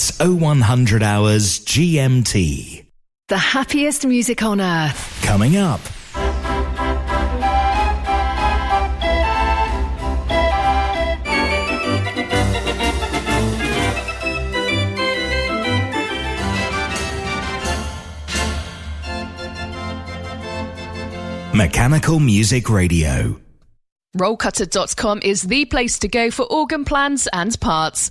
It's 0100 hours GMT. The happiest music on earth. Coming up. Mechanical Music Radio. Rollcutter.com is the place to go for organ plans and parts.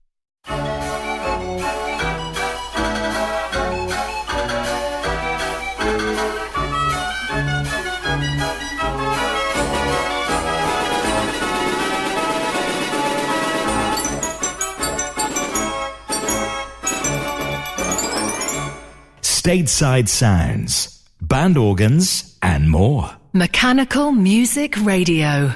stateside sounds, band organs, and more. Mechanical Music Radio.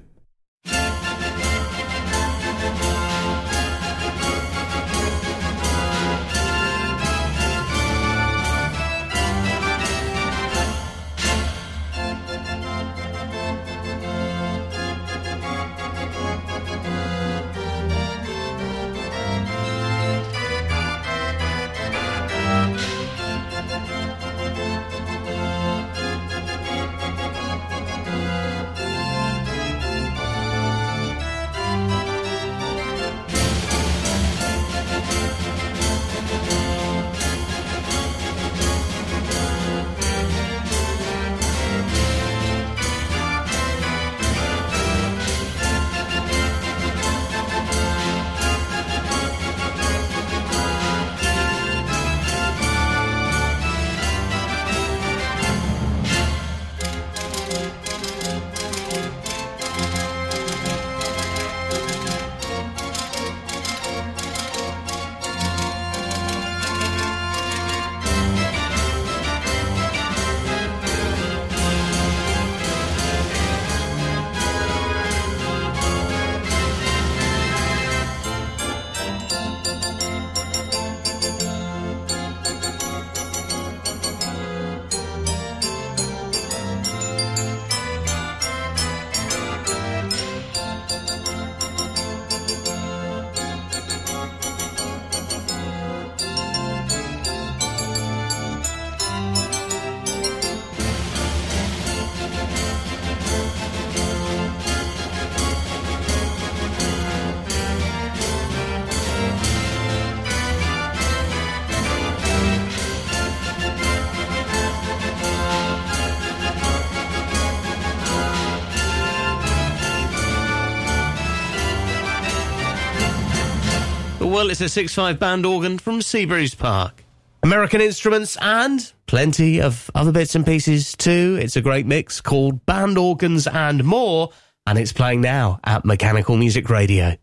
Well, it's a 6-5 band organ from Seabreeze Park. American instruments and plenty of other bits and pieces too. It's a great mix called Band Organs and More, and it's playing now at Mechanical Music Radio.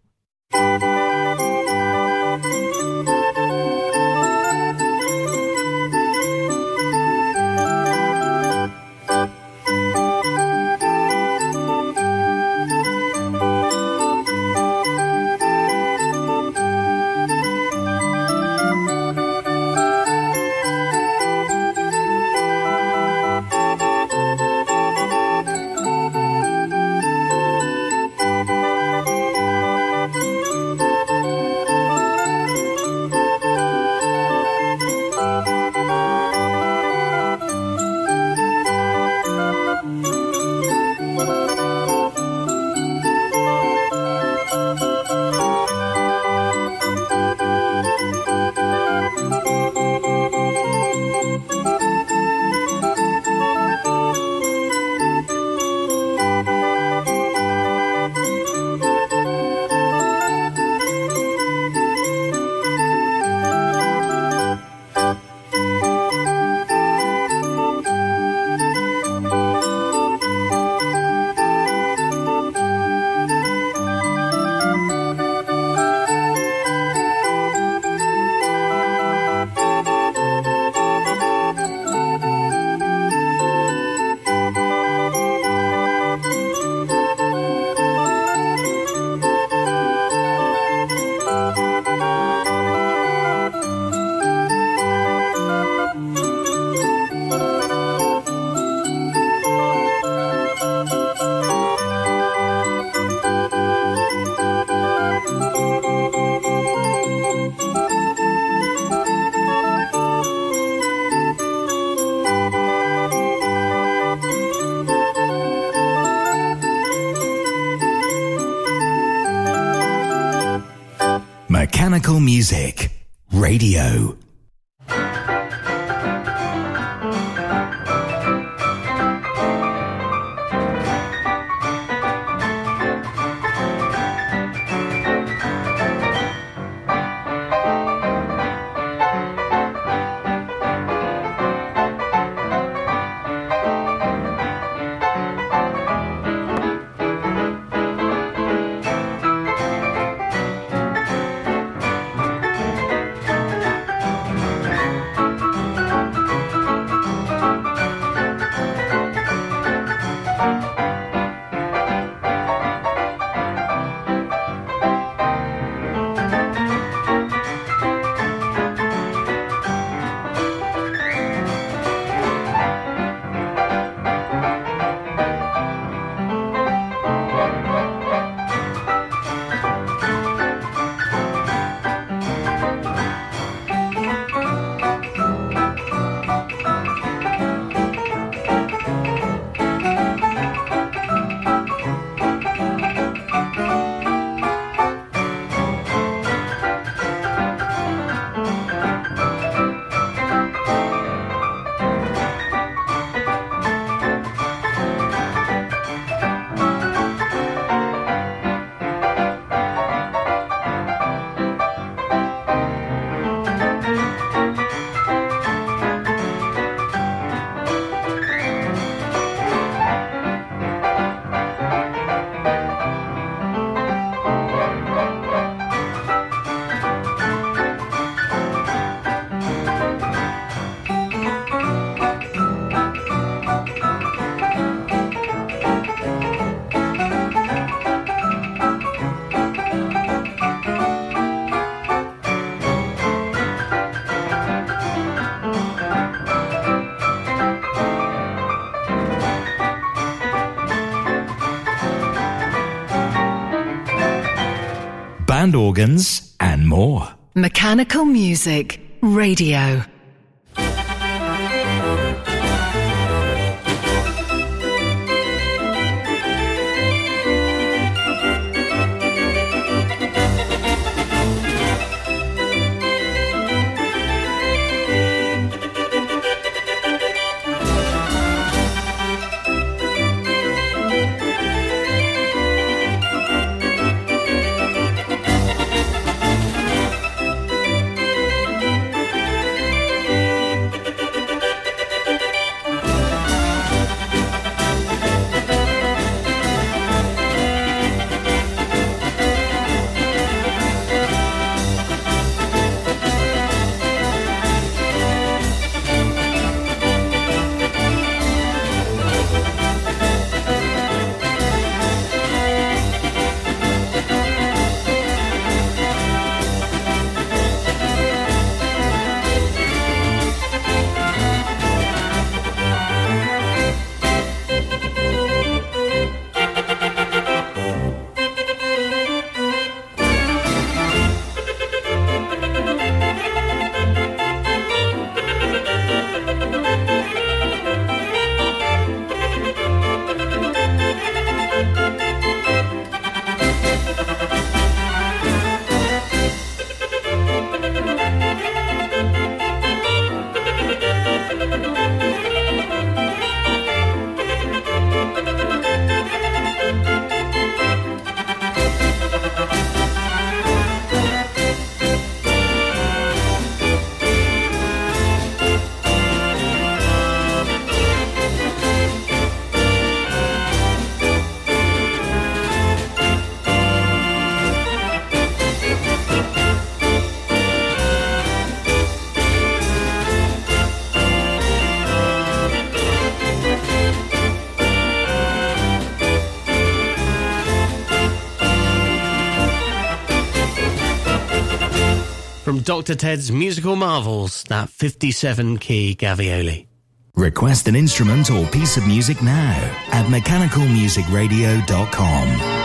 Organs, and more. Mechanical Music Radio. Dr. Ted's musical marvels, that 57 key Gavioli. Request an instrument or piece of music now at mechanicalmusicradio.com.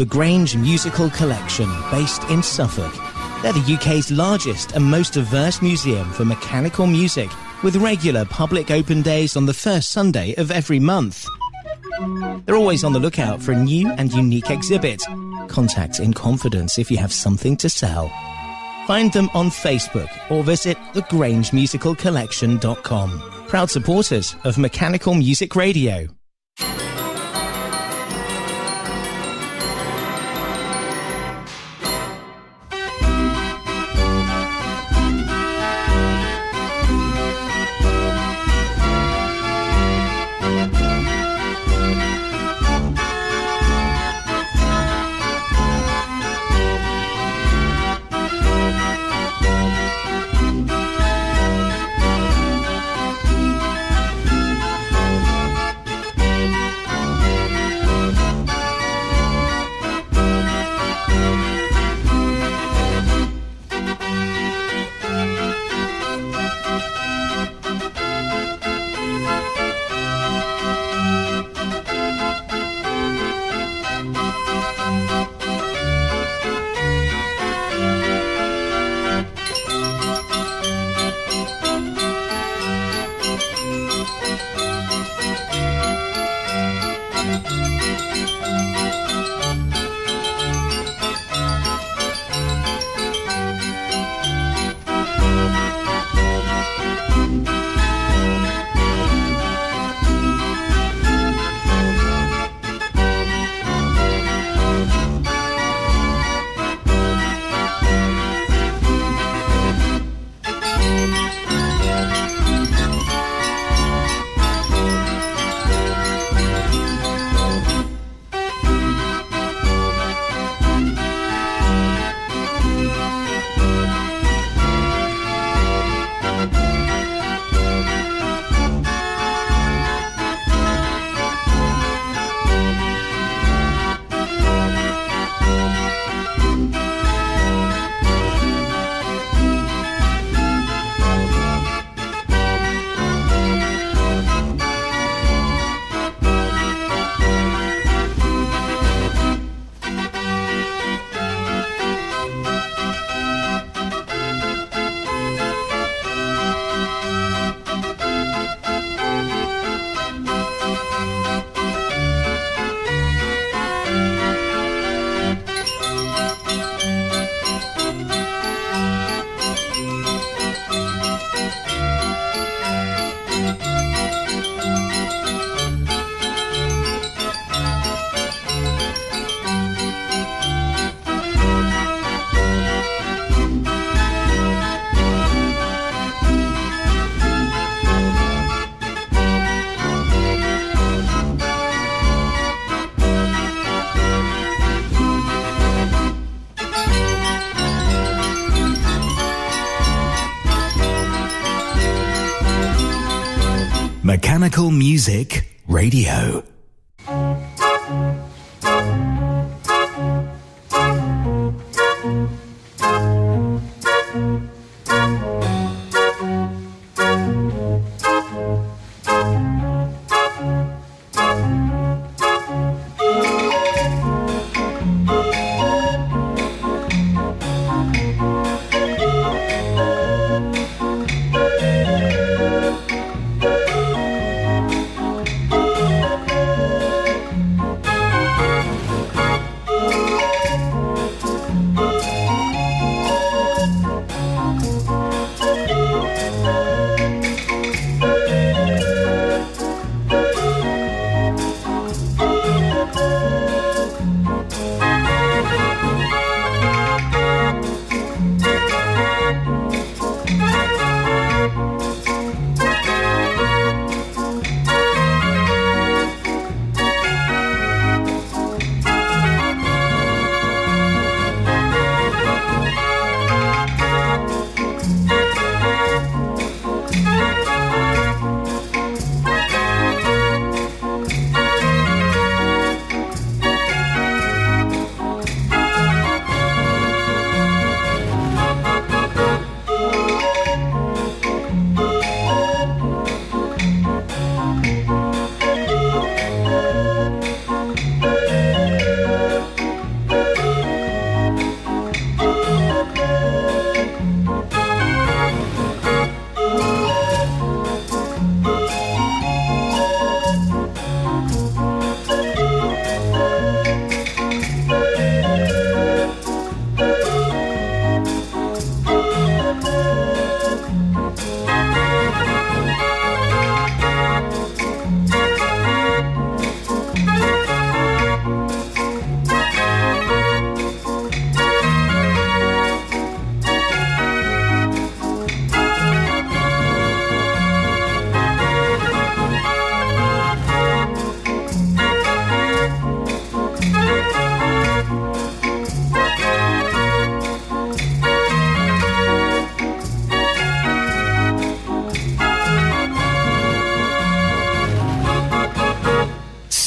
the Grange Musical Collection, based in Suffolk. They're the UK's largest and most diverse museum for mechanical music, with regular public open days on the first Sunday of every month. They're always on the lookout for a new and unique exhibit. Contact in confidence if you have something to sell. Find them on Facebook or visit thegrangemusicalcollection.com. Proud supporters of Mechanical Music Radio. Music Radio.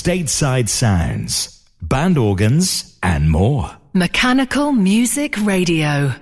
Stateside sounds, band organs, and more. Mechanical Music Radio.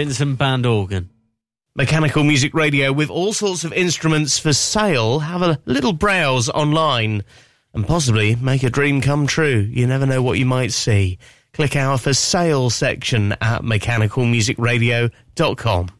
Stinson band organ. Mechanical Music Radio with all sorts of instruments for sale. Have a little browse online and possibly make a dream come true. You never know what you might see. Click our for sale section at mechanicalmusicradio.com.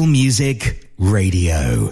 Music Radio.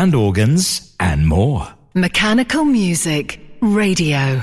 Band organs, and more. Mechanical Music Radio.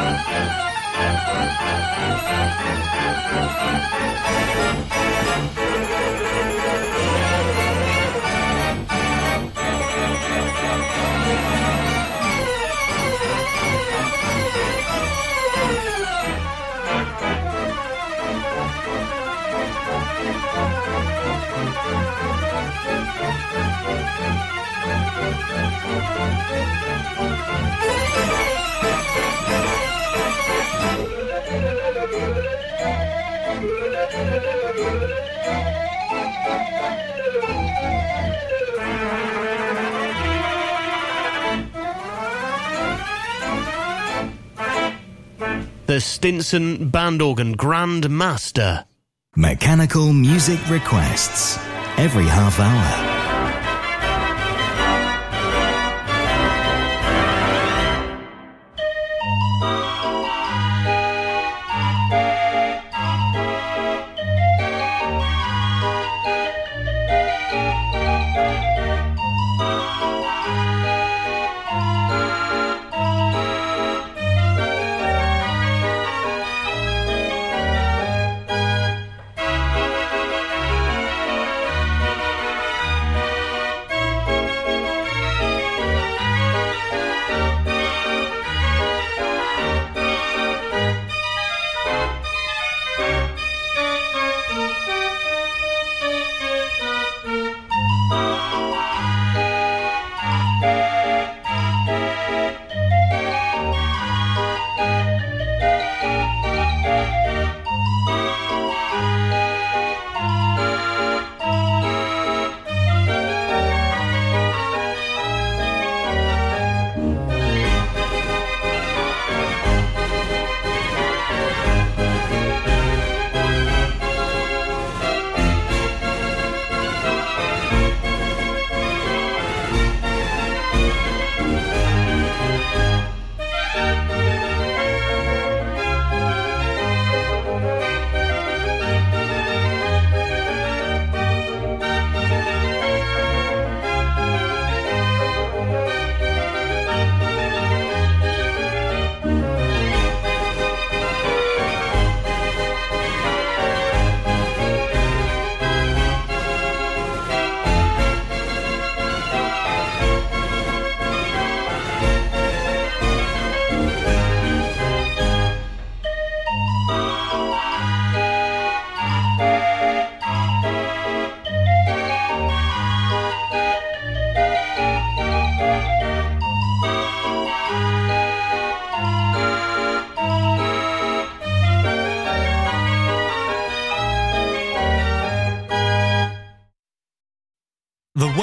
Thank you. The Stinson Band Organ Grand Master. Mechanical music requests every half hour.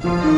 This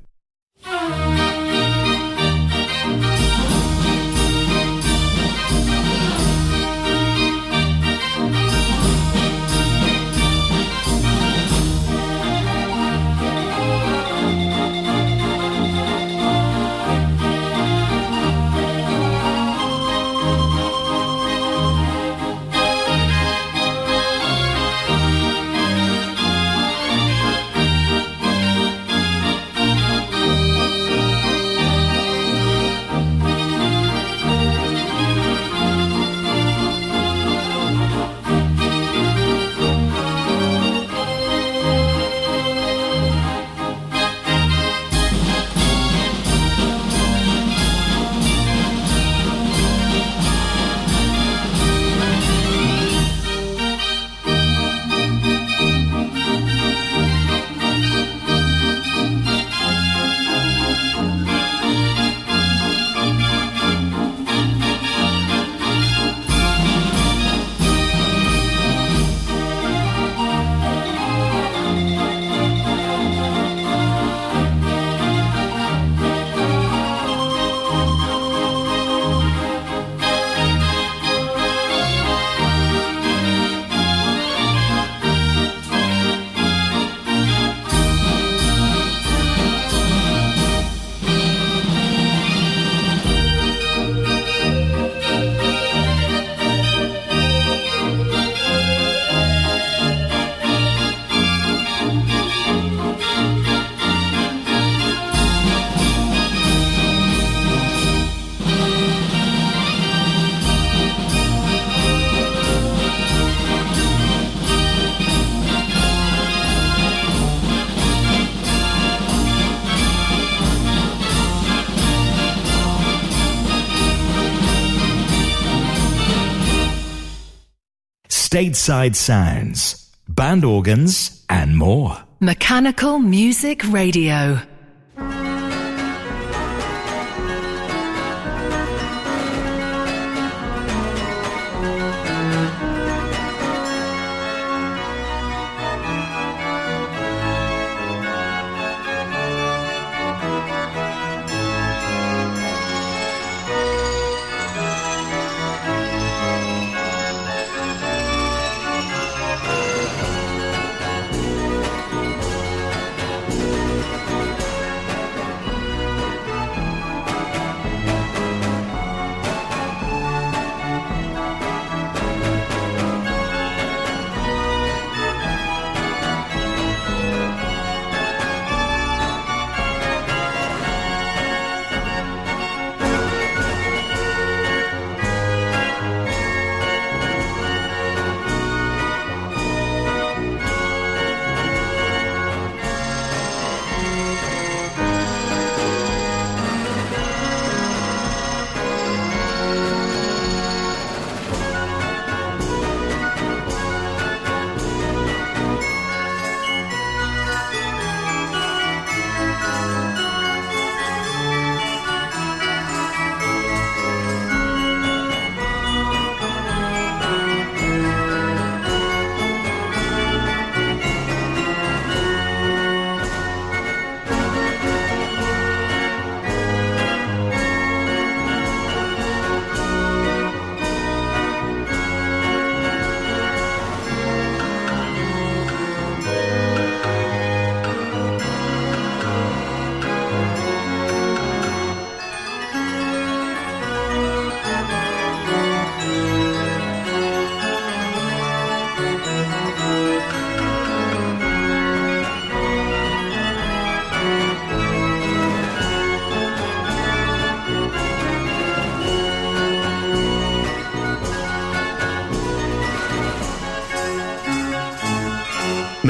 Stateside sounds, band organs, and more. Mechanical Music Radio.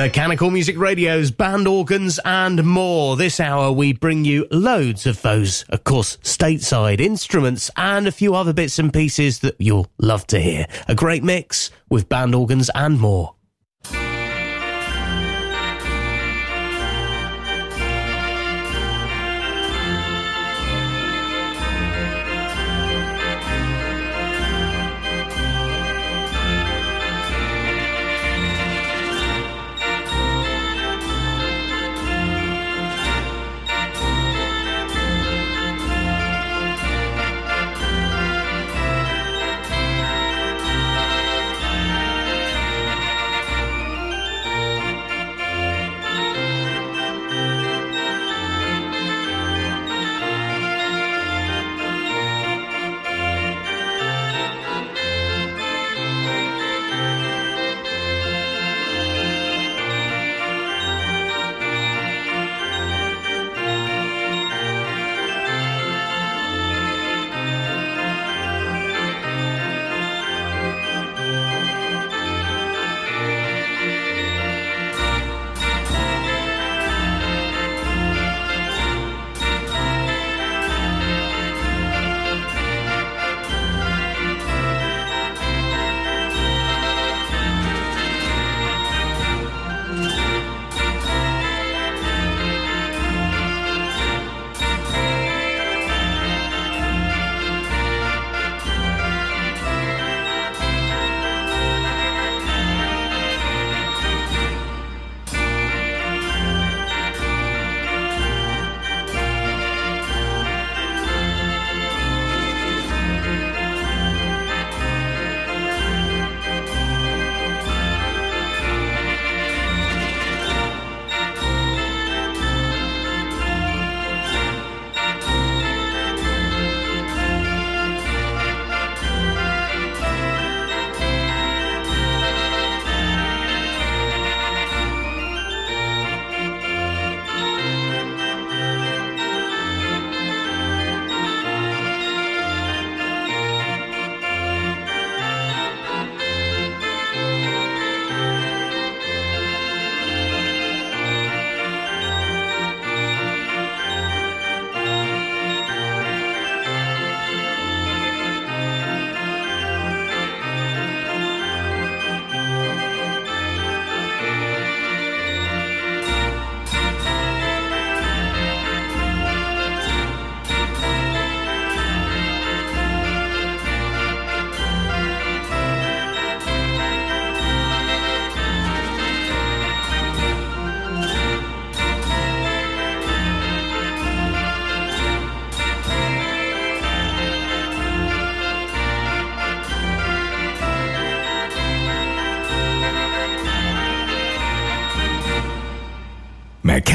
Mechanical Music Radio's band organs and more. This hour we bring you loads of those, of course, stateside instruments and a few other bits and pieces that you'll love to hear. A great mix with band organs and more.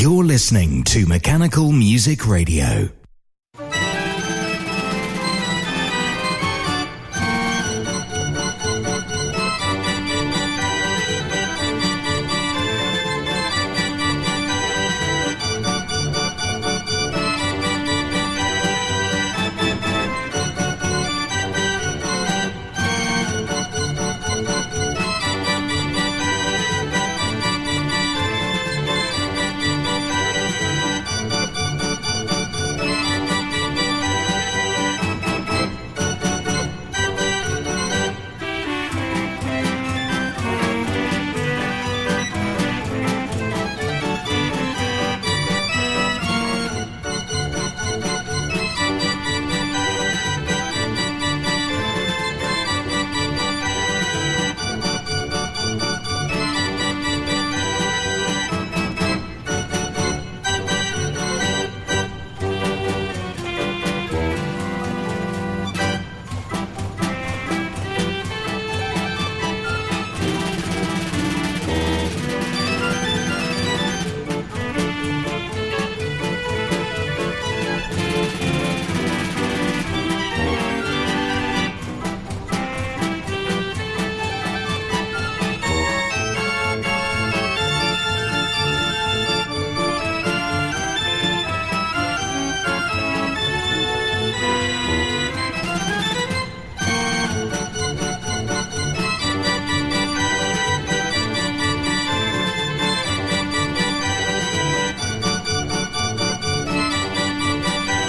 You're listening to Mechanical Music Radio.